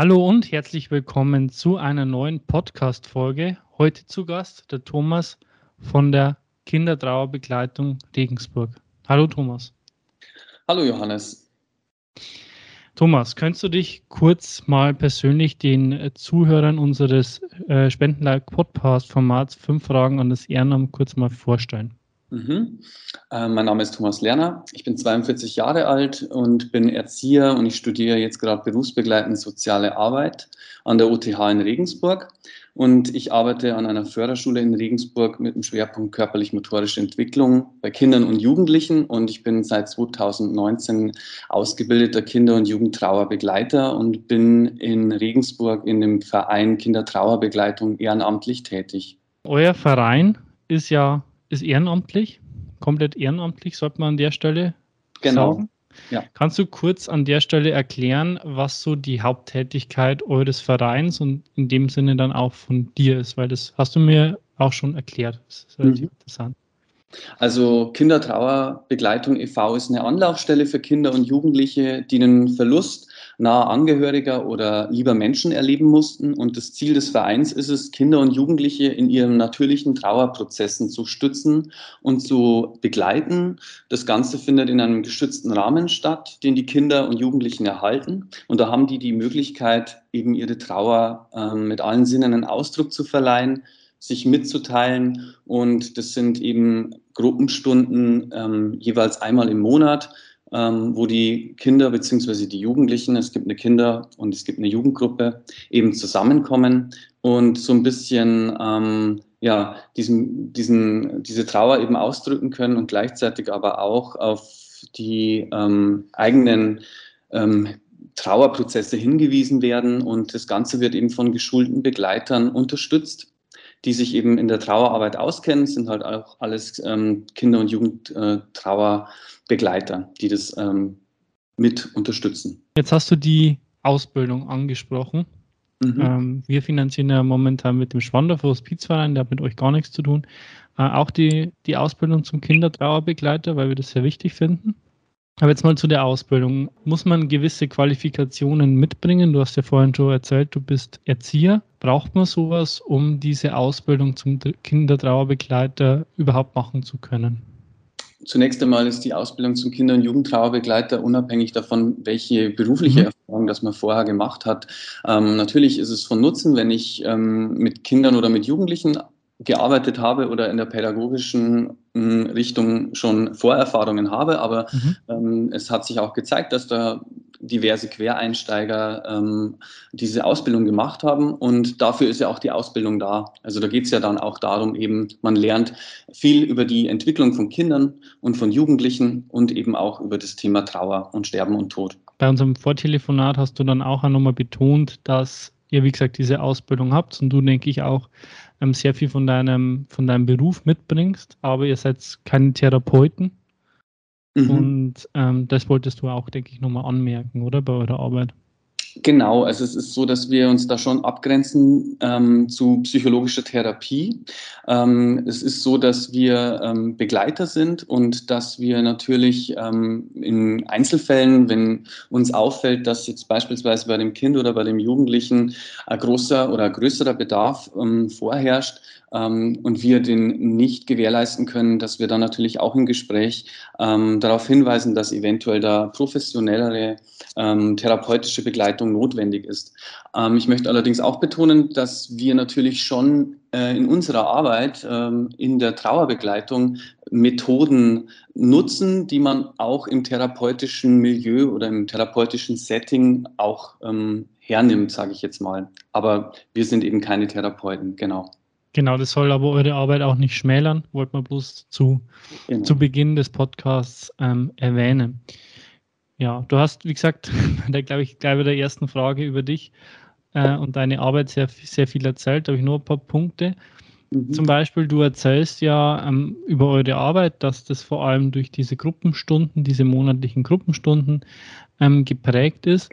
Hallo und herzlich willkommen zu einer neuen Podcast-Folge. Heute zu Gast der Thomas von der Kindertrauerbegleitung Regensburg. Hallo Thomas. Hallo Johannes. Thomas, könntest du dich kurz mal persönlich den Zuhörern unseres äh, Spendenlike-Podcast-Formats fünf Fragen an das Ehrenamt kurz mal vorstellen? Mhm. Äh, mein Name ist Thomas Lerner. Ich bin 42 Jahre alt und bin Erzieher und ich studiere jetzt gerade berufsbegleitend soziale Arbeit an der UTH in Regensburg. Und ich arbeite an einer Förderschule in Regensburg mit dem Schwerpunkt körperlich-motorische Entwicklung bei Kindern und Jugendlichen. Und ich bin seit 2019 ausgebildeter Kinder- und Jugendtrauerbegleiter und bin in Regensburg in dem Verein Kindertrauerbegleitung ehrenamtlich tätig. Euer Verein ist ja ist ehrenamtlich, komplett ehrenamtlich, sollte man an der Stelle genau. sagen. Ja. Kannst du kurz an der Stelle erklären, was so die Haupttätigkeit eures Vereins und in dem Sinne dann auch von dir ist? Weil das hast du mir auch schon erklärt. Das ist relativ mhm. interessant. Also Kindertrauerbegleitung e.V. ist eine Anlaufstelle für Kinder und Jugendliche, die einen Verlust nahe Angehöriger oder lieber Menschen erleben mussten. Und das Ziel des Vereins ist es, Kinder und Jugendliche in ihren natürlichen Trauerprozessen zu stützen und zu begleiten. Das Ganze findet in einem geschützten Rahmen statt, den die Kinder und Jugendlichen erhalten. Und da haben die die Möglichkeit, eben ihre Trauer äh, mit allen Sinnen einen Ausdruck zu verleihen sich mitzuteilen. Und das sind eben Gruppenstunden ähm, jeweils einmal im Monat, ähm, wo die Kinder bzw. die Jugendlichen, es gibt eine Kinder- und es gibt eine Jugendgruppe, eben zusammenkommen und so ein bisschen ähm, ja, diesen, diesen, diese Trauer eben ausdrücken können und gleichzeitig aber auch auf die ähm, eigenen ähm, Trauerprozesse hingewiesen werden und das Ganze wird eben von geschulten Begleitern unterstützt die sich eben in der Trauerarbeit auskennen, sind halt auch alles ähm, Kinder- und Jugendtrauerbegleiter, äh, die das ähm, mit unterstützen. Jetzt hast du die Ausbildung angesprochen. Mhm. Ähm, wir finanzieren ja momentan mit dem Schwandorfer Hospizverein, der hat mit euch gar nichts zu tun, äh, auch die, die Ausbildung zum Kindertrauerbegleiter, weil wir das sehr wichtig finden. Aber jetzt mal zu der Ausbildung. Muss man gewisse Qualifikationen mitbringen? Du hast ja vorhin schon erzählt, du bist Erzieher. Braucht man sowas, um diese Ausbildung zum Kindertrauerbegleiter überhaupt machen zu können? Zunächst einmal ist die Ausbildung zum Kinder- und Jugendtrauerbegleiter unabhängig davon, welche berufliche mhm. Erfahrung das man vorher gemacht hat. Ähm, natürlich ist es von Nutzen, wenn ich ähm, mit Kindern oder mit Jugendlichen gearbeitet habe oder in der pädagogischen hm, Richtung schon Vorerfahrungen habe, aber mhm. ähm, es hat sich auch gezeigt, dass da diverse Quereinsteiger ähm, diese Ausbildung gemacht haben und dafür ist ja auch die Ausbildung da. Also da geht es ja dann auch darum, eben man lernt viel über die Entwicklung von Kindern und von Jugendlichen und eben auch über das Thema Trauer und Sterben und Tod. Bei unserem Vortelefonat hast du dann auch nochmal betont, dass ihr, wie gesagt, diese Ausbildung habt und du, denke ich, auch ähm, sehr viel von deinem, von deinem Beruf mitbringst, aber ihr seid keine Therapeuten. Mhm. Und ähm, das wolltest du auch, denke ich, nochmal anmerken, oder bei eurer Arbeit? Genau, also es ist so, dass wir uns da schon abgrenzen ähm, zu psychologischer Therapie. Ähm, es ist so, dass wir ähm, Begleiter sind und dass wir natürlich ähm, in Einzelfällen, wenn uns auffällt, dass jetzt beispielsweise bei dem Kind oder bei dem Jugendlichen ein großer oder größerer Bedarf ähm, vorherrscht, und wir den nicht gewährleisten können, dass wir dann natürlich auch im Gespräch ähm, darauf hinweisen, dass eventuell da professionellere ähm, therapeutische Begleitung notwendig ist. Ähm, ich möchte allerdings auch betonen, dass wir natürlich schon äh, in unserer Arbeit ähm, in der Trauerbegleitung Methoden nutzen, die man auch im therapeutischen Milieu oder im therapeutischen Setting auch ähm, hernimmt, sage ich jetzt mal. Aber wir sind eben keine Therapeuten, genau. Genau, das soll aber eure Arbeit auch nicht schmälern, wollte man bloß zu, genau. zu Beginn des Podcasts ähm, erwähnen. Ja, du hast, wie gesagt, da glaube ich gleich bei der ersten Frage über dich äh, und deine Arbeit sehr, sehr viel erzählt, da habe ich nur ein paar Punkte. Mhm. Zum Beispiel, du erzählst ja ähm, über eure Arbeit, dass das vor allem durch diese Gruppenstunden, diese monatlichen Gruppenstunden ähm, geprägt ist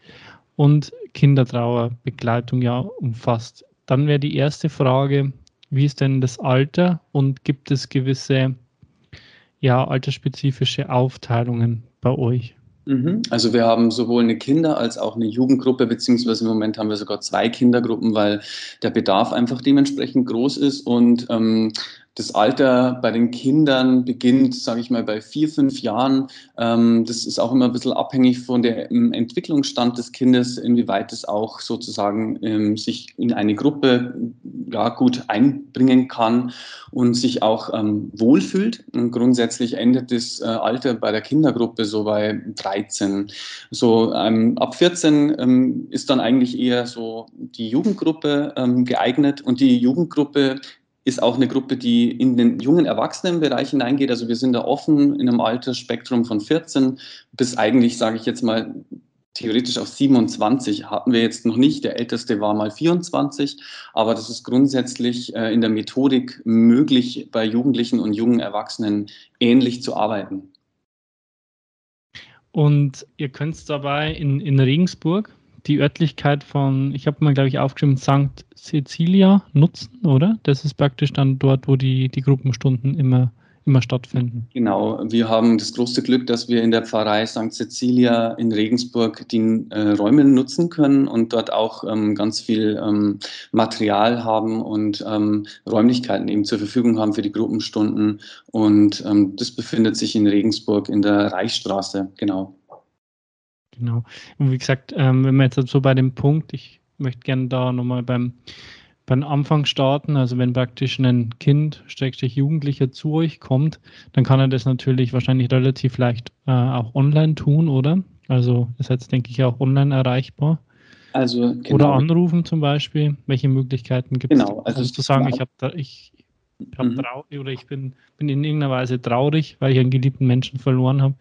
und Kindertrauerbegleitung ja umfasst. Dann wäre die erste Frage, wie ist denn das Alter und gibt es gewisse ja, altersspezifische Aufteilungen bei euch? Mhm. Also wir haben sowohl eine Kinder- als auch eine Jugendgruppe, beziehungsweise im Moment haben wir sogar zwei Kindergruppen, weil der Bedarf einfach dementsprechend groß ist und ähm, das Alter bei den Kindern beginnt, sage ich mal, bei vier, fünf Jahren. Ähm, das ist auch immer ein bisschen abhängig von dem Entwicklungsstand des Kindes, inwieweit es auch sozusagen ähm, sich in eine Gruppe ja, gut einbringen kann und sich auch ähm, wohlfühlt. Und grundsätzlich endet das äh, Alter bei der Kindergruppe so bei 13. So ähm, ab 14 ähm, ist dann eigentlich eher so die Jugendgruppe ähm, geeignet und die Jugendgruppe ist auch eine Gruppe, die in den jungen Erwachsenenbereich hineingeht. Also wir sind da offen in einem Altersspektrum von 14 bis eigentlich, sage ich jetzt mal, theoretisch auf 27 hatten wir jetzt noch nicht. Der älteste war mal 24, aber das ist grundsätzlich äh, in der Methodik möglich, bei Jugendlichen und jungen Erwachsenen ähnlich zu arbeiten. Und ihr könnt dabei in, in Regensburg die Örtlichkeit von, ich habe mal, glaube ich, aufgeschrieben, St. Cecilia nutzen, oder? Das ist praktisch dann dort, wo die, die Gruppenstunden immer, immer stattfinden. Genau, wir haben das große Glück, dass wir in der Pfarrei St. Cecilia in Regensburg die äh, Räume nutzen können und dort auch ähm, ganz viel ähm, Material haben und ähm, Räumlichkeiten eben zur Verfügung haben für die Gruppenstunden. Und ähm, das befindet sich in Regensburg in der Reichsstraße, genau. Genau. Und wie gesagt, ähm, wenn wir jetzt so bei dem Punkt, ich möchte gerne da nochmal beim, beim Anfang starten, also wenn praktisch ein Kind, Schrägstrich Jugendlicher zu euch kommt, dann kann er das natürlich wahrscheinlich relativ leicht äh, auch online tun, oder? Also ist jetzt, denke ich, auch online erreichbar. Also, genau. Oder anrufen zum Beispiel. Welche Möglichkeiten gibt es? Genau, also zu sagen, ich habe da, ich, ich hab mhm. oder ich bin, bin in irgendeiner Weise traurig, weil ich einen geliebten Menschen verloren habe,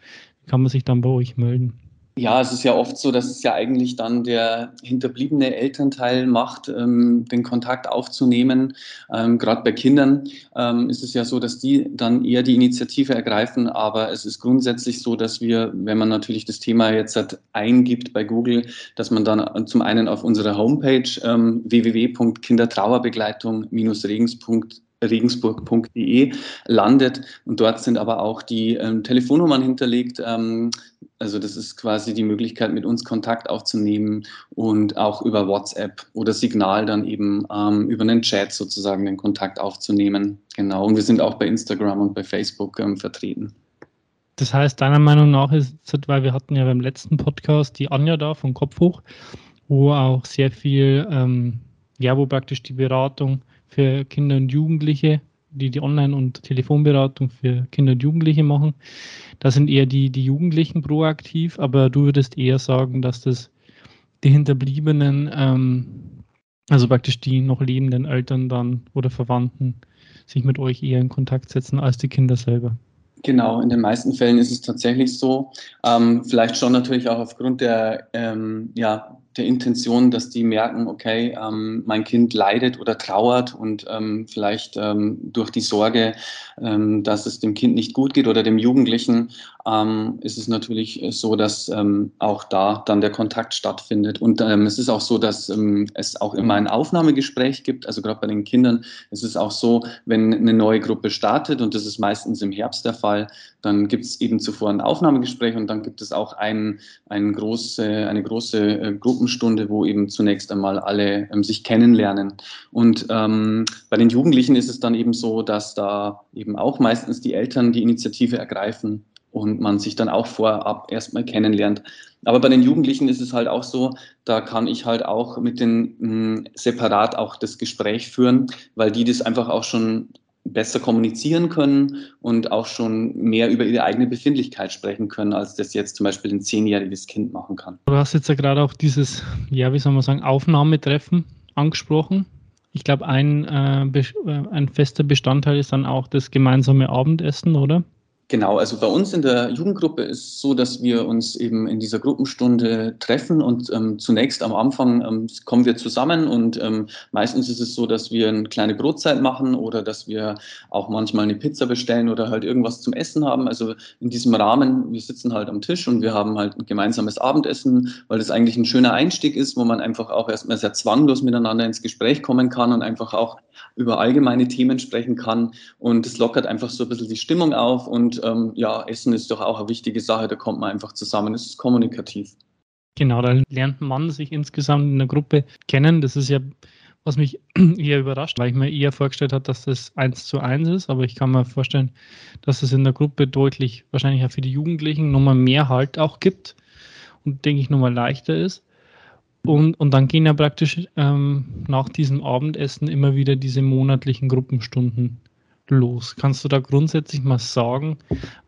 kann man sich dann bei euch melden. Ja, es ist ja oft so, dass es ja eigentlich dann der hinterbliebene Elternteil macht, ähm, den Kontakt aufzunehmen. Ähm, Gerade bei Kindern ähm, ist es ja so, dass die dann eher die Initiative ergreifen. Aber es ist grundsätzlich so, dass wir, wenn man natürlich das Thema jetzt halt eingibt bei Google, dass man dann zum einen auf unserer Homepage ähm, www.kindertrauerbegleitung-regens.de regensburg.de landet und dort sind aber auch die ähm, Telefonnummern hinterlegt. Ähm, also das ist quasi die Möglichkeit, mit uns Kontakt aufzunehmen und auch über WhatsApp oder Signal dann eben ähm, über einen Chat sozusagen den Kontakt aufzunehmen. Genau. Und wir sind auch bei Instagram und bei Facebook ähm, vertreten. Das heißt, deiner Meinung nach ist, weil wir hatten ja beim letzten Podcast die Anja da von Kopf hoch, wo auch sehr viel, ähm, ja, wo praktisch die Beratung für Kinder und Jugendliche, die die Online- und Telefonberatung für Kinder und Jugendliche machen. Da sind eher die, die Jugendlichen proaktiv, aber du würdest eher sagen, dass das die Hinterbliebenen, ähm, also praktisch die noch lebenden Eltern dann oder Verwandten, sich mit euch eher in Kontakt setzen als die Kinder selber. Genau, in den meisten Fällen ist es tatsächlich so. Ähm, vielleicht schon natürlich auch aufgrund der ähm, ja, der Intention, dass die merken, okay, ähm, mein Kind leidet oder trauert und ähm, vielleicht ähm, durch die Sorge, ähm, dass es dem Kind nicht gut geht oder dem Jugendlichen, ähm, ist es natürlich so, dass ähm, auch da dann der Kontakt stattfindet. Und es ist auch so, dass es auch immer ein Aufnahmegespräch gibt. Also gerade bei den Kindern ist es auch so, wenn eine neue Gruppe startet, und das ist meistens im Herbst der Fall, dann gibt es eben zuvor ein Aufnahmegespräch und dann gibt es auch ein, ein große, eine große äh, Gruppenstunde, wo eben zunächst einmal alle ähm, sich kennenlernen. Und ähm, bei den Jugendlichen ist es dann eben so, dass da eben auch meistens die Eltern die Initiative ergreifen und man sich dann auch vorab erstmal kennenlernt. Aber bei den Jugendlichen ist es halt auch so, da kann ich halt auch mit den mh, hm, separat auch das Gespräch führen, weil die das einfach auch schon besser kommunizieren können und auch schon mehr über ihre eigene Befindlichkeit sprechen können, als das jetzt zum Beispiel ein zehnjähriges Kind machen kann. Du hast jetzt ja gerade auch dieses, ja, wie soll man sagen, Aufnahmetreffen angesprochen. Ich glaube, ein, äh, äh ein fester Bestandteil ist dann auch das gemeinsame Abendessen, oder? Genau, also bei uns in der Jugendgruppe ist es so, dass wir uns eben in dieser Gruppenstunde treffen und ähm, zunächst am Anfang ähm, kommen wir zusammen und ähm, meistens ist es so, dass wir eine kleine Brotzeit machen oder dass wir auch manchmal eine Pizza bestellen oder halt irgendwas zum Essen haben. Also in diesem Rahmen, wir sitzen halt am Tisch und wir haben halt ein gemeinsames Abendessen, weil das eigentlich ein schöner Einstieg ist, wo man einfach auch erstmal sehr zwanglos miteinander ins Gespräch kommen kann und einfach auch über allgemeine Themen sprechen kann und es lockert einfach so ein bisschen die Stimmung auf und und ähm, ja, Essen ist doch auch eine wichtige Sache, da kommt man einfach zusammen, es ist kommunikativ. Genau, da lernt man sich insgesamt in der Gruppe kennen. Das ist ja, was mich eher überrascht, weil ich mir eher vorgestellt habe, dass das eins zu eins ist, aber ich kann mir vorstellen, dass es in der Gruppe deutlich, wahrscheinlich auch für die Jugendlichen, nochmal mehr Halt auch gibt und denke ich nochmal leichter ist. Und, und dann gehen ja praktisch ähm, nach diesem Abendessen immer wieder diese monatlichen Gruppenstunden los. Kannst du da grundsätzlich mal sagen,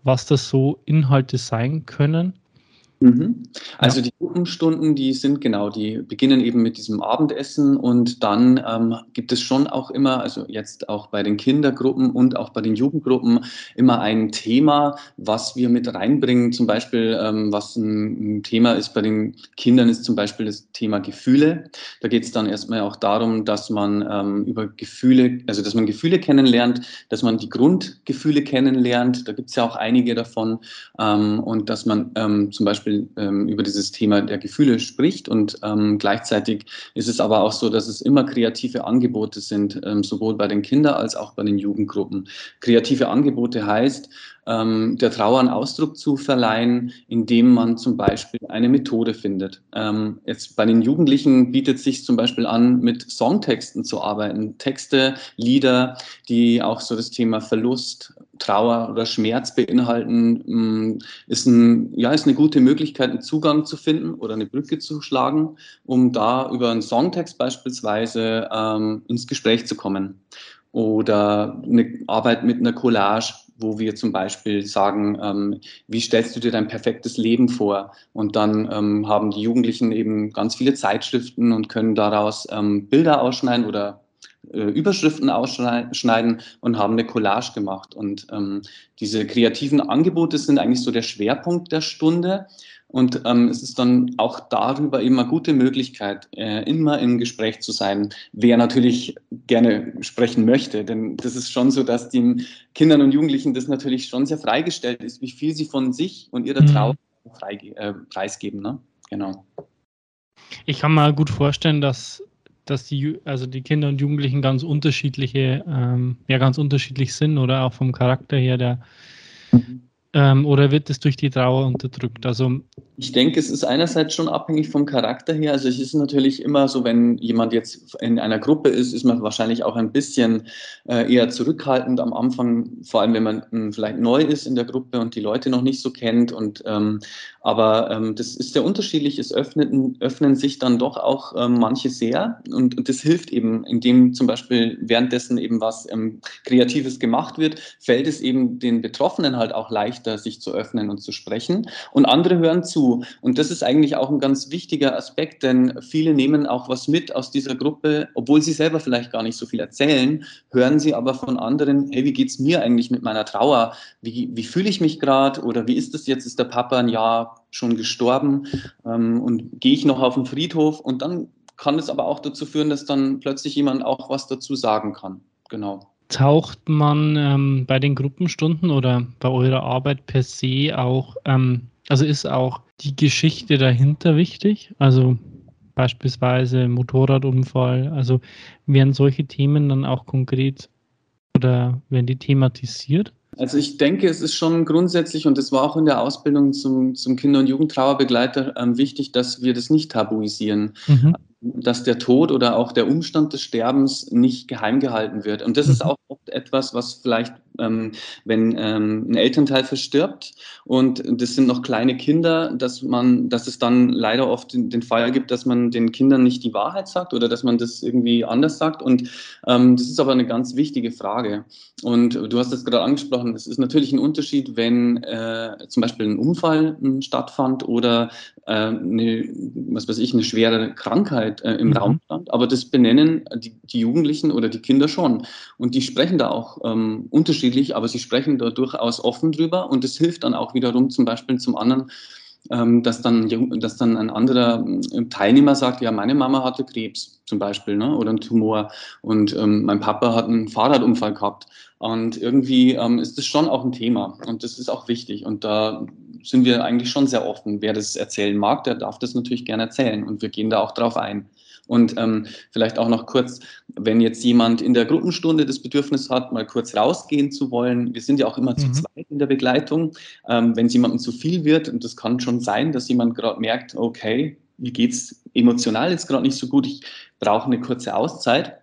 was das so Inhalte sein können? Mhm. Also ja. die Gruppenstunden, die sind genau, die beginnen eben mit diesem Abendessen und dann ähm, gibt es schon auch immer, also jetzt auch bei den Kindergruppen und auch bei den Jugendgruppen immer ein Thema, was wir mit reinbringen. Zum Beispiel, ähm, was ein, ein, Thema ist bei den Kindern, ist zum Beispiel das Thema Gefühle. Da geht es dann erstmal auch darum, dass man ähm, über Gefühle, also dass man Gefühle kennenlernt, dass man die Grundgefühle kennenlernt. Da gibt es ja auch einige davon ähm, und dass man ähm, zum Beispiel Beispiel ähm, über dieses Thema der Gefühle spricht. Und ähm, gleichzeitig ist es aber auch so, dass es immer kreative Angebote sind, ähm, sowohl bei den Kindern als auch bei den Jugendgruppen. Kreative Angebote heißt, ähm, der Trauer einen Ausdruck zu verleihen, indem man zum Beispiel eine Methode findet. Ähm, jetzt bei den Jugendlichen bietet sich zum Beispiel an, mit Songtexten zu arbeiten. Texte, Lieder, die auch so das Thema Verlust, Trauer oder Schmerz beinhalten, mm, ist, ein, ja, ist eine gute Möglichkeit, einen Zugang zu finden oder eine Brücke zu schlagen, um da über einen Songtext beispielsweise ähm, ins Gespräch zu kommen. Oder eine Arbeit mit einer Collage, wo wir zum Beispiel sagen, ähm, wie stellst du dir dein perfektes Leben vor? Und dann ähm, haben die Jugendlichen eben ganz viele Zeitschriften und können daraus ähm, Bilder ausschneiden oder äh, Überschriften ausschneiden und haben eine Collage gemacht. Und ähm, diese kreativen Angebote sind eigentlich so der Schwerpunkt der Stunde. Und ähm, es ist dann auch darüber eben eine gute Möglichkeit, äh, immer im Gespräch zu sein, wer natürlich gerne sprechen möchte. Denn das ist schon so, dass den Kindern und Jugendlichen das natürlich schon sehr freigestellt ist, wie viel sie von sich und ihrer mhm. Trauer äh, preisgeben. Ne? Genau. Ich kann mir gut vorstellen, dass, dass die, also die Kinder und Jugendlichen ganz unterschiedliche, ähm, ja, ganz unterschiedlich sind oder auch vom Charakter her der. Mhm ähm, oder wird es durch die Trauer unterdrückt? Also ich denke, es ist einerseits schon abhängig vom Charakter her. Also es ist natürlich immer so, wenn jemand jetzt in einer Gruppe ist, ist man wahrscheinlich auch ein bisschen äh, eher zurückhaltend am Anfang, vor allem wenn man mh, hm, vielleicht neu ist in der Gruppe und die Leute noch nicht so kennt. Und ähm, aber ähm, das ist sehr unterschiedlich. Es öffnen, öffnen sich dann doch auch ähm, manche sehr und, und, das hilft eben, indem zum Beispiel währenddessen eben was ähm, Kreatives gemacht wird, fällt es eben den Betroffenen halt auch leichter, sich zu öffnen und zu sprechen. Und andere hören zu. Und das ist eigentlich auch ein ganz wichtiger Aspekt, denn viele nehmen auch was mit aus dieser Gruppe, obwohl sie selber vielleicht gar nicht so viel erzählen, hören sie aber von anderen, hey, wie geht es mir eigentlich mit meiner Trauer? Wie, wie fühle ich mich gerade? Oder wie ist das jetzt? Ist der Papa ein Jahr schon gestorben ähm, und gehe ich noch auf den Friedhof und dann kann es aber auch dazu führen, dass dann plötzlich jemand auch was dazu sagen kann. Genau. Taucht man ähm, bei den Gruppenstunden oder bei eurer Arbeit per se auch, ähm, also ist auch die Geschichte dahinter wichtig? Also beispielsweise Motorradunfall, also werden solche Themen dann auch konkret oder werden die thematisiert? Also ich denke, es ist schon grundsätzlich, und das war auch in der Ausbildung zum, zum Kinder- und Jugendtrauerbegleiter ähm, wichtig, dass wir das nicht tabuisieren. Mhm dass der Tod oder auch der Umstand des Sterbens nicht geheim gehalten wird. Und das ist mhm. auch oft etwas, was vielleicht, ähm, wenn ähm, ein Elternteil verstirbt und das sind noch kleine Kinder, dass man, dass es dann leider oft den, den Fall gibt, dass man den Kindern nicht die Wahrheit sagt oder dass man das irgendwie anders sagt. Und ähm, das ist aber eine ganz wichtige Frage. Und du hast es gerade angesprochen, es ist natürlich ein Unterschied, wenn äh, zum Beispiel ein Unfall äh, stattfand oder äh, eine, was weiß ich, eine schwere Krankheit äh, im mhm. Raum stand, aber das benennen die, die, Jugendlichen oder die Kinder schon. Und die sprechen da auch ähm, unterschiedlich, aber sie sprechen da durchaus offen drüber und das hilft dann auch wiederum zum Beispiel zum anderen, ähm, dass, dann, dass dann ein anderer ähm, Teilnehmer sagt, ja, meine Mama hatte Krebs zum Beispiel ne, oder einen Tumor und ähm, mein Papa hat einen Fahrradunfall gehabt. Und irgendwie ähm, ist das schon auch ein Thema und das ist auch wichtig. Und da sind wir eigentlich schon sehr offen. Wer das erzählen mag, der darf das natürlich gerne erzählen und wir gehen da auch drauf ein. Und ähm, vielleicht auch noch kurz, wenn jetzt jemand in der Gruppenstunde das Bedürfnis hat, mal kurz rausgehen zu wollen. Wir sind ja auch immer mhm. zu zweit in der Begleitung. Ähm, wenn es jemandem zu viel wird, und das kann schon sein, dass jemand gerade merkt, okay, wie geht es emotional jetzt gerade nicht so gut, ich brauche eine kurze Auszeit,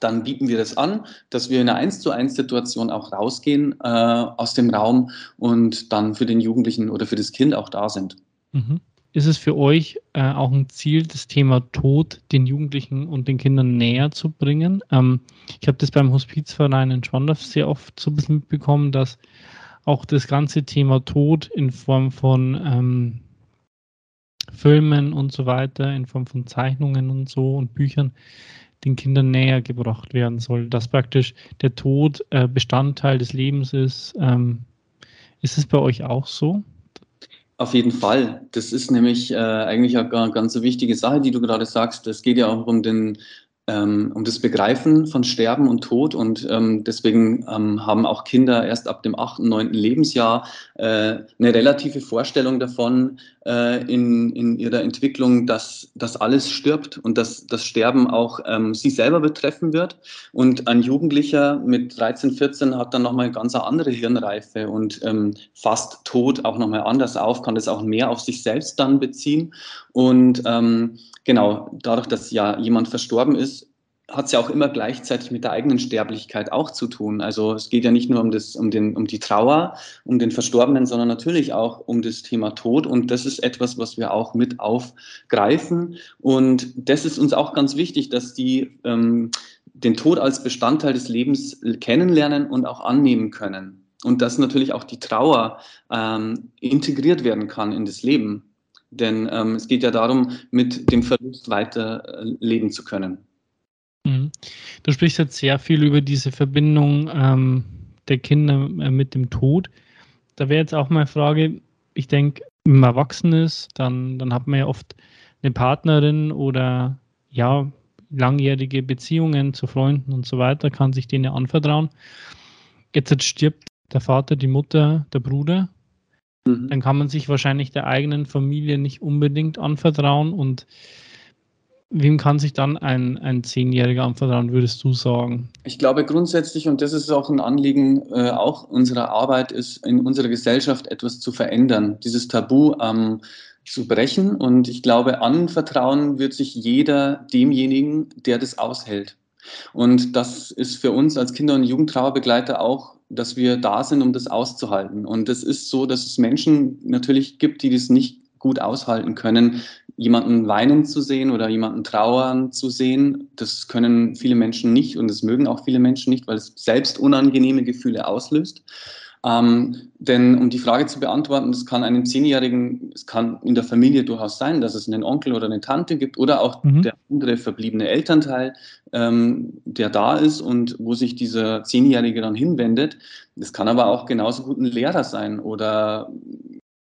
dann bieten wir das an, dass wir in einer 1 zu 1 Situation auch rausgehen äh, aus dem Raum und dann für den Jugendlichen oder für das Kind auch da sind. Mhm ist es für euch äh, auch ein Ziel, das Thema Tod den Jugendlichen und den Kindern näher zu bringen? Ähm, ich habe das beim Hospizverein in Schwandorf sehr oft so ein bisschen mitbekommen, dass auch das ganze Thema Tod in Form von ähm, Filmen und so weiter, in Form von Zeichnungen und so und Büchern den Kindern näher gebracht werden soll, dass praktisch der Tod äh, Bestandteil des Lebens ist. Ähm, ist es bei euch auch so? Auf jeden Fall. Das ist nämlich äh, eigentlich eine ganz wichtige Sache, die du gerade sagst. Es geht ja auch um den ähm, um das Begreifen von Sterben und Tod. Und ähm, deswegen ähm, haben auch Kinder erst ab dem 8., 9. Lebensjahr äh, eine relative Vorstellung davon äh, in, in ihrer Entwicklung, dass das alles stirbt und dass das Sterben auch ähm, sie selber betreffen wird. Und ein Jugendlicher mit 13, 14 hat dann nochmal eine ganz andere Hirnreife und ähm, fasst Tod auch nochmal anders auf, kann das auch mehr auf sich selbst dann beziehen. Und ähm, genau, dadurch, dass ja jemand verstorben ist, hat es ja auch immer gleichzeitig mit der eigenen Sterblichkeit auch zu tun. Also es geht ja nicht nur um, das, um, den, um die Trauer, um den Verstorbenen, sondern natürlich auch um das Thema Tod. Und das ist etwas, was wir auch mit aufgreifen. Und das ist uns auch ganz wichtig, dass die ähm, den Tod als Bestandteil des Lebens kennenlernen und auch annehmen können. Und dass natürlich auch die Trauer ähm, integriert werden kann in das Leben. Denn ähm, es geht ja darum, mit dem Verlust weiter äh, leben zu können. Mhm. Du sprichst jetzt sehr viel über diese Verbindung ähm, der Kinder äh, mit dem Tod. Da wäre jetzt auch meine Frage, ich denke, wenn man erwachsen ist, dann, dann hat man ja oft eine Partnerin oder ja, langjährige Beziehungen zu Freunden und so weiter, kann sich denen anvertrauen. Jetzt, jetzt stirbt der Vater, die Mutter, der Bruder Mhm. Dann kann man sich wahrscheinlich der eigenen Familie nicht unbedingt anvertrauen. Und wem kann sich dann ein, ein Zehnjähriger anvertrauen, würdest du sagen? Ich glaube grundsätzlich, und das ist auch ein Anliegen äh, auch unserer Arbeit, ist in unserer Gesellschaft etwas zu verändern, dieses Tabu ähm, zu brechen. Und ich glaube, anvertrauen wird sich jeder demjenigen, der das aushält. Und das ist für uns als Kinder- und Jugendtrauerbegleiter auch dass wir da sind, um das auszuhalten. Und es ist so, dass es Menschen natürlich gibt, die das nicht gut aushalten können, jemanden weinen zu sehen oder jemanden trauern zu sehen. Das können viele Menschen nicht und das mögen auch viele Menschen nicht, weil es selbst unangenehme Gefühle auslöst. Ähm, denn um die Frage zu beantworten, es kann einem Zehnjährigen, es kann in der Familie durchaus sein, dass es einen Onkel oder eine Tante gibt oder auch mhm. der andere verbliebene Elternteil, ähm, der da ist und wo sich dieser Zehnjährige dann hinwendet. Es kann aber auch genauso gut ein Lehrer sein oder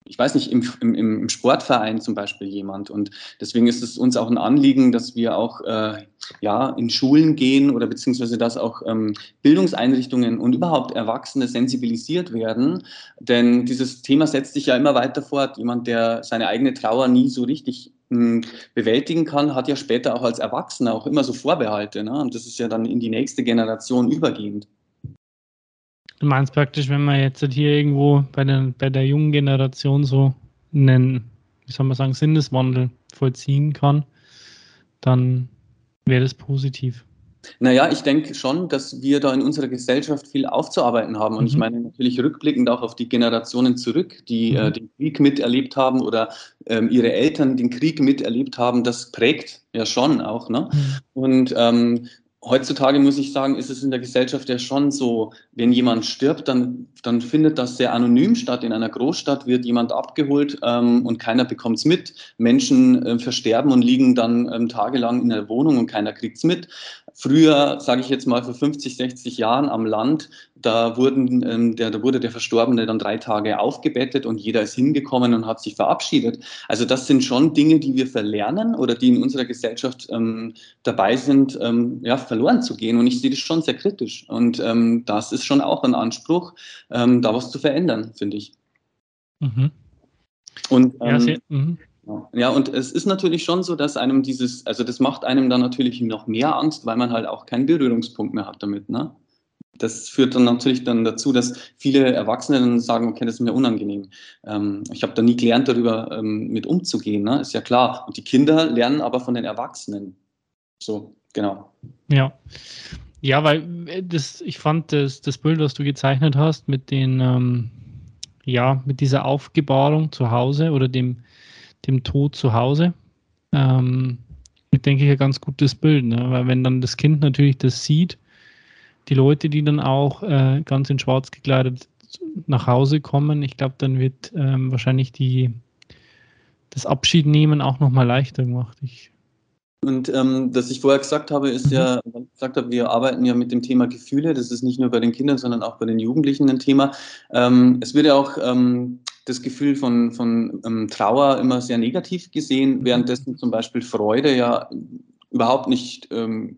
ich weiß nicht, im, im, im Sportverein zum Beispiel jemand. Und deswegen ist es uns auch ein Anliegen, dass wir auch äh, ja, in Schulen gehen oder beziehungsweise dass auch ähm, Bildungseinrichtungen und überhaupt Erwachsene sensibilisiert werden. Denn dieses Thema setzt sich ja immer weiter fort. Jemand, der seine eigene Trauer nie so richtig hm, bewältigen kann, hat ja später auch als Erwachsener auch immer so Vorbehalte. Ne? Und das ist ja dann in die nächste Generation übergehend. Du meinst praktisch, wenn man jetzt hier irgendwo bei der, bei der jungen Generation so einen, wie soll man sagen, Sinneswandel vollziehen kann, dann wäre das positiv. Naja, ich denke schon, dass wir da in unserer Gesellschaft viel aufzuarbeiten haben. Und mhm. ich meine natürlich rückblickend auch auf die Generationen zurück, die mhm. äh, den Krieg miterlebt haben oder ähm, ihre Eltern den Krieg miterlebt haben. Das prägt ja schon auch. Ne? Mhm. Und ähm, heutzutage muss ich sagen, ist es in der Gesellschaft ja schon so, wenn jemand stirbt, dann, dann findet das sehr anonym statt. In einer Großstadt wird jemand abgeholt ähm, und keiner bekommt es mit. Menschen äh, versterben und liegen dann ähm, tagelang in der Wohnung und keiner kriegt es mit. Früher, sage ich jetzt mal vor 50, 60 Jahren am Land, da, wurden, ähm, der, da wurde der Verstorbene dann drei Tage aufgebettet und jeder ist hingekommen und hat sich verabschiedet. Also das sind schon Dinge, die wir verlernen oder die in unserer Gesellschaft ähm, dabei sind, ähm, ja, verloren zu gehen. Und ich sehe das schon sehr kritisch. Und ähm, das ist schon auch ein Anspruch, ähm, da was zu verändern, finde ich. Mhm. Und ja, ähm, sehr, mhm. Ja, und es ist natürlich schon so, dass einem dieses, also das macht einem dann natürlich noch mehr Angst, weil man halt auch keinen Berührungspunkt mehr hat damit, ne? Das führt dann natürlich dann dazu, dass viele Erwachsene dann sagen, okay, das ist mir unangenehm. Ähm, ich habe da nie gelernt, darüber ähm, mit umzugehen, ne? ist ja klar. Und die Kinder lernen aber von den Erwachsenen. So, genau. Ja. Ja, weil äh, das, ich fand das, das Bild, was du gezeichnet hast, mit den, ähm, ja, mit dieser Aufgebahrung zu Hause oder dem, dem Tod zu Hause, ähm, ich denke ich, ein ganz gutes Bild, ne? weil wenn dann das Kind natürlich das sieht, die Leute, die dann auch äh, ganz in schwarz gekleidet nach Hause kommen, ich glaube, dann wird ähm, wahrscheinlich die, das Abschiednehmen auch nochmal leichter gemacht. Ich, und ähm, das ich vorher gesagt habe, ist mhm. ja, gesagt habe, wir arbeiten ja mit dem Thema Gefühle. Das ist nicht nur bei den Kindern, sondern auch bei den Jugendlichen ein Thema. Ähm, es wird ja auch ähm, das Gefühl von, von ähm, Trauer immer sehr negativ gesehen, währenddessen zum Beispiel Freude ja überhaupt nicht ähm,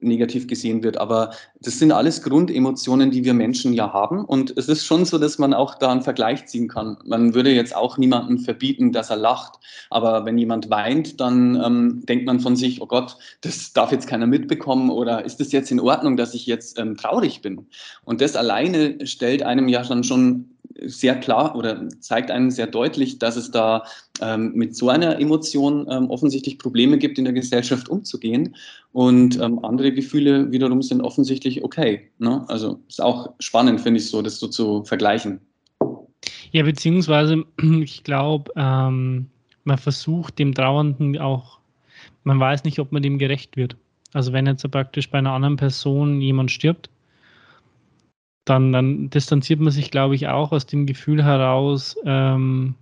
negativ gesehen wird. Aber das sind alles Grundemotionen, die wir Menschen ja haben. Und es ist schon so, dass man auch da einen Vergleich ziehen kann. Man würde jetzt auch niemandem verbieten, dass er lacht. Aber wenn jemand weint, dann ähm, denkt man von sich, oh Gott, das darf jetzt keiner mitbekommen oder ist es jetzt in Ordnung, dass ich jetzt ähm, traurig bin? Und das alleine stellt einem ja schon sehr klar oder zeigt einem sehr deutlich, dass es da ähm, mit so einer Emotion ähm, offensichtlich Probleme gibt, in der Gesellschaft umzugehen. Und ähm, andere Gefühle wiederum sind offensichtlich okay. Ne? Also ist auch spannend, finde ich so, das so zu vergleichen. Ja, beziehungsweise ich glaube, ähm, man versucht dem Trauernden auch, man weiß nicht, ob man dem gerecht wird. Also wenn jetzt praktisch bei einer anderen Person jemand stirbt, dann, dann distanziert man sich, glaube ich, auch aus dem Gefühl heraus, ähm,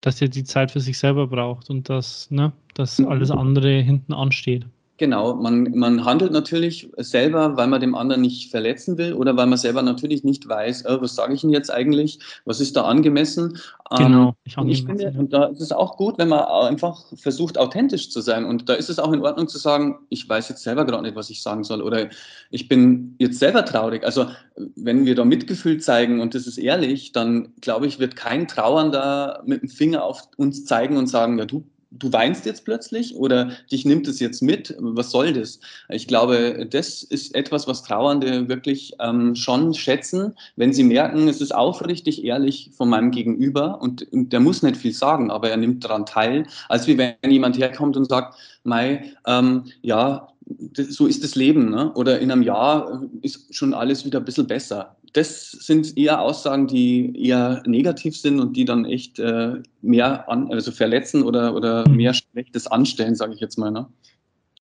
dass er die Zeit für sich selber braucht und dass, ne, dass mhm. alles andere hinten ansteht. Genau, man, man handelt natürlich selber, weil man dem anderen nicht verletzen will oder weil man selber natürlich nicht weiß, äh, was sage ich denn jetzt eigentlich, was ist da angemessen. Genau, ähm, ich und ich finde, und da ist es auch gut, wenn man einfach versucht, authentisch zu sein. Und da ist es auch in Ordnung zu sagen, ich weiß jetzt selber gerade nicht, was ich sagen soll oder ich bin jetzt selber traurig. Also wenn wir da Mitgefühl zeigen und das ist ehrlich, dann glaube ich, wird kein Trauernder mit dem Finger auf uns zeigen und sagen, ja, du du weinst jetzt plötzlich oder dich nimmt es jetzt mit, was soll das? Ich glaube, das ist etwas, was Trauernde wirklich ähm, schon schätzen, wenn sie merken, es ist aufrichtig ehrlich von meinem Gegenüber und, und der muss nicht viel sagen, aber er nimmt daran teil, als wie wenn jemand herkommt und sagt, Mai, ähm, ja, so ist das Leben. Ne? Oder in einem Jahr ist schon alles wieder ein bisschen besser. Das sind eher Aussagen, die eher negativ sind und die dann echt äh, mehr an, also verletzen oder, oder mhm. mehr Schlechtes anstellen, sage ich jetzt mal. Ne?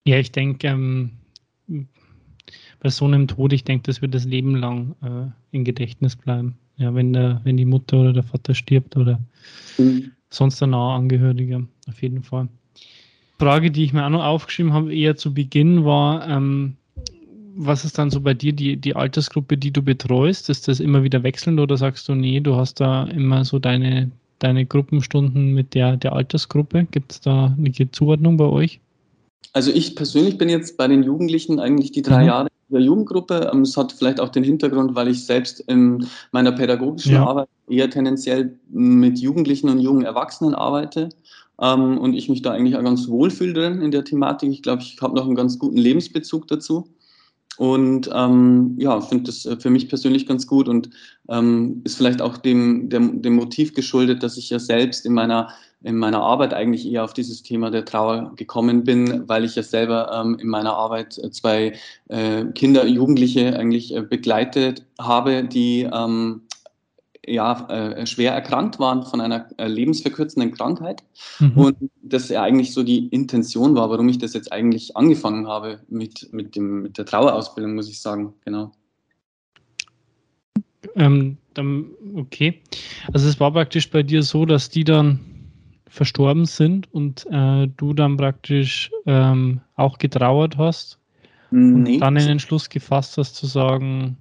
Ja, ich denke, ähm, bei so einem Tod, ich denke, das wird das Leben lang äh, im Gedächtnis bleiben. Ja, wenn, der, wenn die Mutter oder der Vater stirbt oder mhm. sonst ein naher Angehöriger, auf jeden Fall. Frage, die ich mir auch noch aufgeschrieben habe, eher zu Beginn war, ähm, was ist dann so bei dir die, die Altersgruppe, die du betreust? Ist das immer wieder wechselnd oder sagst du, nee, du hast da immer so deine, deine Gruppenstunden mit der, der Altersgruppe? Gibt es da eine Zuordnung bei euch? Also ich persönlich bin jetzt bei den Jugendlichen eigentlich die drei mhm. Jahre in der Jugendgruppe. Ähm, es hat vielleicht auch den Hintergrund, weil ich selbst in meiner pädagogischen ja. Arbeit eher tendenziell mit Jugendlichen und jungen Erwachsenen arbeite ähm, und ich mich da eigentlich auch ganz wohl fühle drin in der Thematik. Ich glaube, ich habe noch einen ganz guten Lebensbezug dazu. Und ähm, ja, finde das äh, für mich persönlich ganz gut und ähm, ist vielleicht auch dem, dem, dem Motiv geschuldet, dass ich ja selbst in meiner, in meiner Arbeit eigentlich eher auf dieses Thema der Trauer gekommen bin, weil ich ja selber ähm, in meiner Arbeit zwei äh, Kinder, Jugendliche eigentlich äh, begleitet habe, die ähm, ja, äh, schwer erkrankt waren von einer äh, lebensverkürzenden Krankheit. Mhm. Und das ja eigentlich so die Intention war, warum ich das jetzt eigentlich angefangen habe mit, mit, dem, mit der Trauerausbildung, muss ich sagen. Genau. Ähm, dann, okay. Also es war praktisch bei dir so, dass die dann verstorben sind und äh, du dann praktisch ähm, auch getrauert hast nee. und dann den Entschluss gefasst hast zu sagen,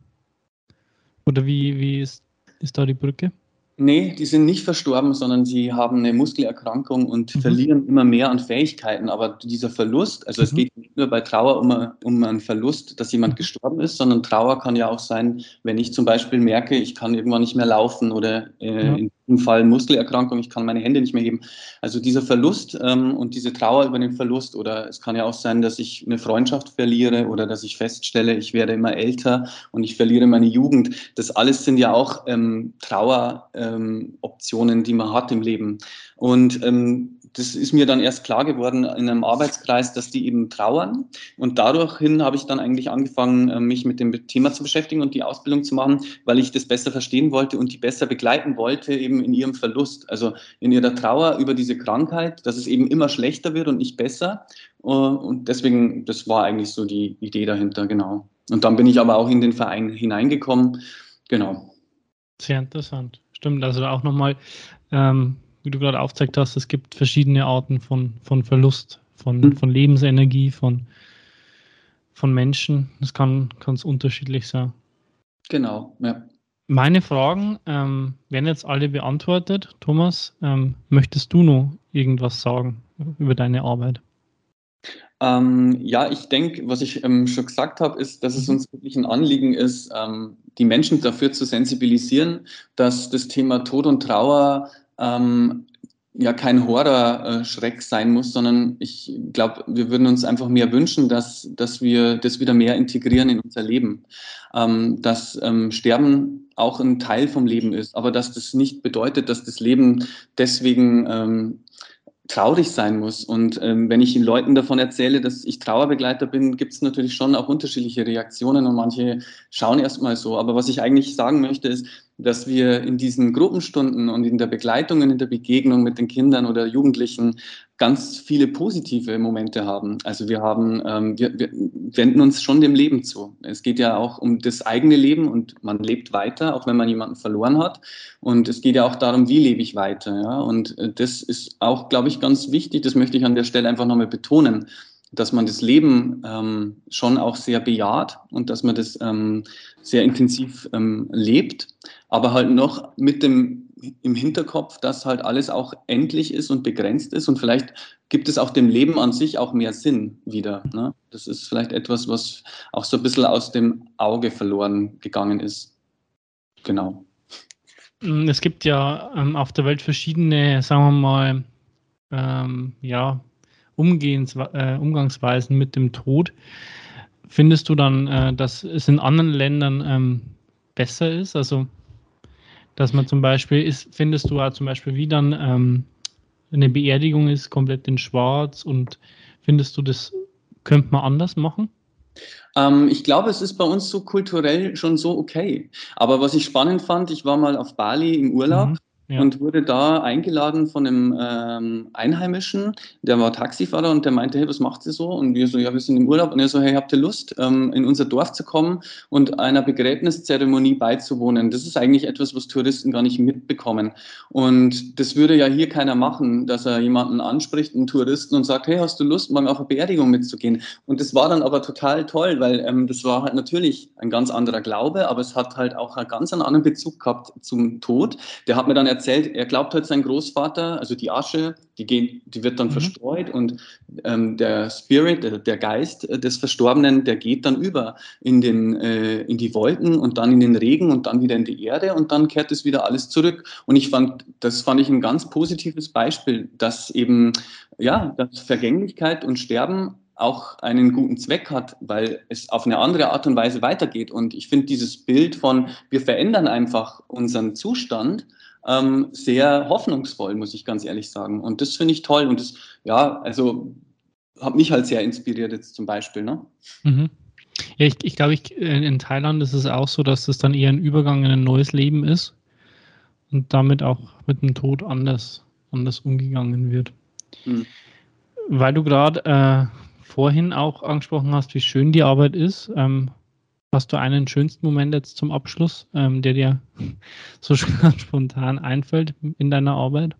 oder wie, wie ist ist da die Brücke? Nee, die sind nicht verstorben, sondern sie haben eine Muskelerkrankung und mhm. verlieren immer mehr an Fähigkeiten. Aber dieser Verlust, also mhm. es geht nicht nur bei Trauer um, um einen Verlust, dass jemand gestorben ist, sondern Trauer kann ja auch sein, wenn ich zum Beispiel merke, ich kann irgendwann nicht mehr laufen oder äh, ja. in im Fall Muskelerkrankung, ich kann meine Hände nicht mehr heben. Also dieser Verlust ähm, und diese Trauer über den Verlust oder es kann ja auch sein, dass ich eine Freundschaft verliere oder dass ich feststelle, ich werde immer älter und ich verliere meine Jugend. Das alles sind ja auch ähm, Traueroptionen, ähm, die man hat im Leben. Und ähm, das ist mir dann erst klar geworden in einem Arbeitskreis, dass die eben trauern. Und dadurch hin habe ich dann eigentlich angefangen, äh, mich mit dem Thema zu beschäftigen und die Ausbildung zu machen, weil ich das besser verstehen wollte und die besser begleiten wollte, eben in ihrem Verlust, also in ihrer Trauer über diese Krankheit, dass es eben immer schlechter wird und nicht besser. Äh, und deswegen, das war eigentlich so die Idee dahinter, genau. Und dann bin ich aber auch in den Verein hineingekommen, genau. Sehr interessant. Stimmt, also auch nochmal ähm, wie du gerade aufgezeigt hast, es gibt verschiedene Arten von, von Verlust, von, mhm. von Lebensenergie, von, von Menschen. Das kann ganz unterschiedlich sein. Genau, ja. Meine Fragen ähm, werden jetzt alle beantwortet. Thomas, ähm, möchtest du noch irgendwas sagen über deine Arbeit? Ähm, ja, ich denke, was ich ähm, schon gesagt habe, ist, dass es mhm. uns wirklich ein Anliegen ist, ähm, die Menschen dafür zu sensibilisieren, dass das Thema Tod und Trauer ähm, ja kein Horror-Schreck sein muss, sondern ich glaube, wir würden uns einfach mehr wünschen, dass, dass wir das wieder mehr integrieren in unser Leben. Ähm, dass ähm, Sterben auch ein Teil vom Leben ist, aber dass das nicht bedeutet, dass das Leben deswegen ähm, traurig sein muss. Und ähm, wenn ich den Leuten davon erzähle, dass ich Trauerbegleiter bin, gibt es natürlich schon auch unterschiedliche Reaktionen und manche schauen erstmal so. Aber was ich eigentlich sagen möchte, ist, dass wir in diesen Gruppenstunden und in der Begleitung und in der Begegnung mit den Kindern oder Jugendlichen ganz viele positive Momente haben. Also wir haben, ähm, wir, wir wenden uns schon dem Leben zu. Es geht ja auch um das eigene Leben und man lebt weiter, auch wenn man jemanden verloren hat. Und es geht ja auch darum, wie lebe ich weiter. Ja? Und äh, das ist auch, glaube ich, ganz wichtig. Das möchte ich an der Stelle einfach nochmal betonen dass man das Leben ähm, schon auch sehr bejaht und dass man das ähm, sehr intensiv ähm, lebt, aber halt noch mit dem im Hinterkopf, dass halt alles auch endlich ist und begrenzt ist und vielleicht gibt es auch dem Leben an sich auch mehr Sinn wieder. Ne? Das ist vielleicht etwas, was auch so ein bisschen aus dem Auge verloren gegangen ist. Genau. Es gibt ja ähm, auf der Welt verschiedene, sagen wir mal, ähm, ja, Umgehens, äh, Umgangsweisen mit dem Tod. Findest du dann, äh, dass es in anderen Ländern ähm, besser ist? Also, dass man zum Beispiel, ist, findest du auch zum Beispiel, wie dann ähm, eine Beerdigung ist, komplett in Schwarz und findest du, das könnte man anders machen? Ähm, ich glaube, es ist bei uns so kulturell schon so okay. Aber was ich spannend fand, ich war mal auf Bali im Urlaub. Mhm ja. und wurde da eingeladen von einem ähm, Einheimischen, der war Taxifahrer und der meinte, hey, was macht ihr so? Und wir so, ja, wir sind im Urlaub. Und er so, hey, habt ihr Lust, ähm, in unser Dorf zu kommen und einer Begräbniszeremonie beizuwohnen? Das ist eigentlich etwas, was Touristen gar nicht mitbekommen. Und das würde ja hier keiner machen, dass er jemanden anspricht, einen Touristen, und sagt, hey, hast du Lust, mal auf eine Beerdigung mitzugehen? Und das war dann aber total toll, weil ähm, das war halt natürlich ein ganz anderer Glaube, aber es hat halt auch einen ganz anderen Bezug gehabt zum Tod. Der hat mir dann erzählt, erzählt, er glaubt halt sein Großvater, also die Asche, die, geht, die wird dann mhm. verstreut und ähm, der Spirit, der, Geist des Verstorbenen, der geht dann über in, den, äh, in die Wolken und dann in den Regen und dann wieder in die Erde und dann kehrt es wieder alles zurück. Und ich fand, das fand ich ein ganz positives Beispiel, dass eben, ja, dass Vergänglichkeit und Sterben auch einen guten Zweck hat, weil es auf eine andere Art und Weise weitergeht. Und ich finde dieses Bild von, wir verändern einfach unseren Zustand, ähm, sehr hoffnungsvoll, muss ich ganz ehrlich sagen. Und das finde ich toll. Und das, ja, also hat mich halt sehr inspiriert jetzt zum Beispiel. Ne? Mhm. Ja, ich, ich glaube, ich, in Thailand ist es auch so, dass das dann eher ein Übergang in ein neues Leben ist und damit auch mit dem Tod anders, anders umgegangen wird. Mhm. Weil du gerade äh, vorhin auch angesprochen hast, wie schön die Arbeit ist, ähm, Hast du einen schönsten Moment jetzt zum Abschluss, ähm, der dir so spontan einfällt in deiner Arbeit?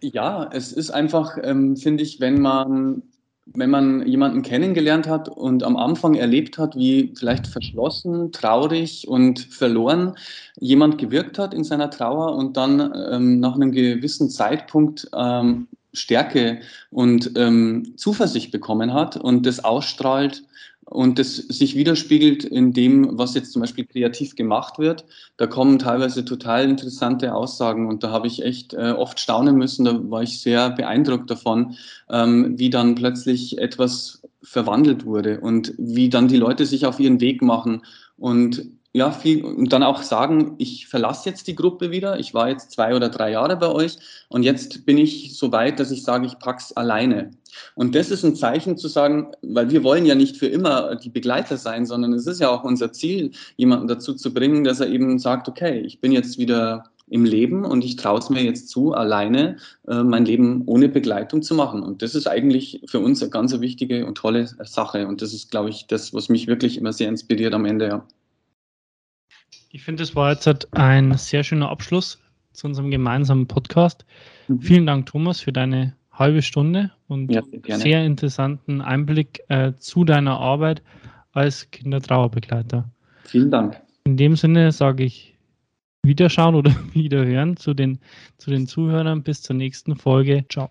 Ja, es ist einfach, ähm, finde ich, wenn man, wenn man jemanden kennengelernt hat und am Anfang erlebt hat, wie vielleicht verschlossen, traurig und verloren jemand gewirkt hat in seiner Trauer und dann ähm, nach einem gewissen Zeitpunkt ähm, Stärke und ähm, Zuversicht bekommen hat und das ausstrahlt, und das sich widerspiegelt in dem, was jetzt zum Beispiel kreativ gemacht wird. Da kommen teilweise total interessante Aussagen und da habe ich echt äh, oft staunen müssen. Da war ich sehr beeindruckt davon, ähm, wie dann plötzlich etwas verwandelt wurde und wie dann die Leute sich auf ihren Weg machen und ja, viel, und dann auch sagen, ich verlasse jetzt die Gruppe wieder. Ich war jetzt zwei oder drei Jahre bei euch und jetzt bin ich so weit, dass ich sage, ich pack's alleine. Und das ist ein Zeichen zu sagen, weil wir wollen ja nicht für immer die Begleiter sein, sondern es ist ja auch unser Ziel, jemanden dazu zu bringen, dass er eben sagt, okay, ich bin jetzt wieder im Leben und ich traue es mir jetzt zu, alleine äh, mein Leben ohne Begleitung zu machen. Und das ist eigentlich für uns eine ganz wichtige und tolle Sache. Und das ist, glaube ich, das, was mich wirklich immer sehr inspiriert am Ende. Ja. Ich finde, das war jetzt halt ein sehr schöner Abschluss zu unserem gemeinsamen Podcast. Mhm. Vielen Dank, Thomas, für deine halbe Stunde und ja, sehr interessanten Einblick äh, zu deiner Arbeit als Kindertrauerbegleiter. Vielen Dank. In dem Sinne sage ich Wiederschauen oder Wiederhören zu den, zu den Zuhörern. Bis zur nächsten Folge. Ciao.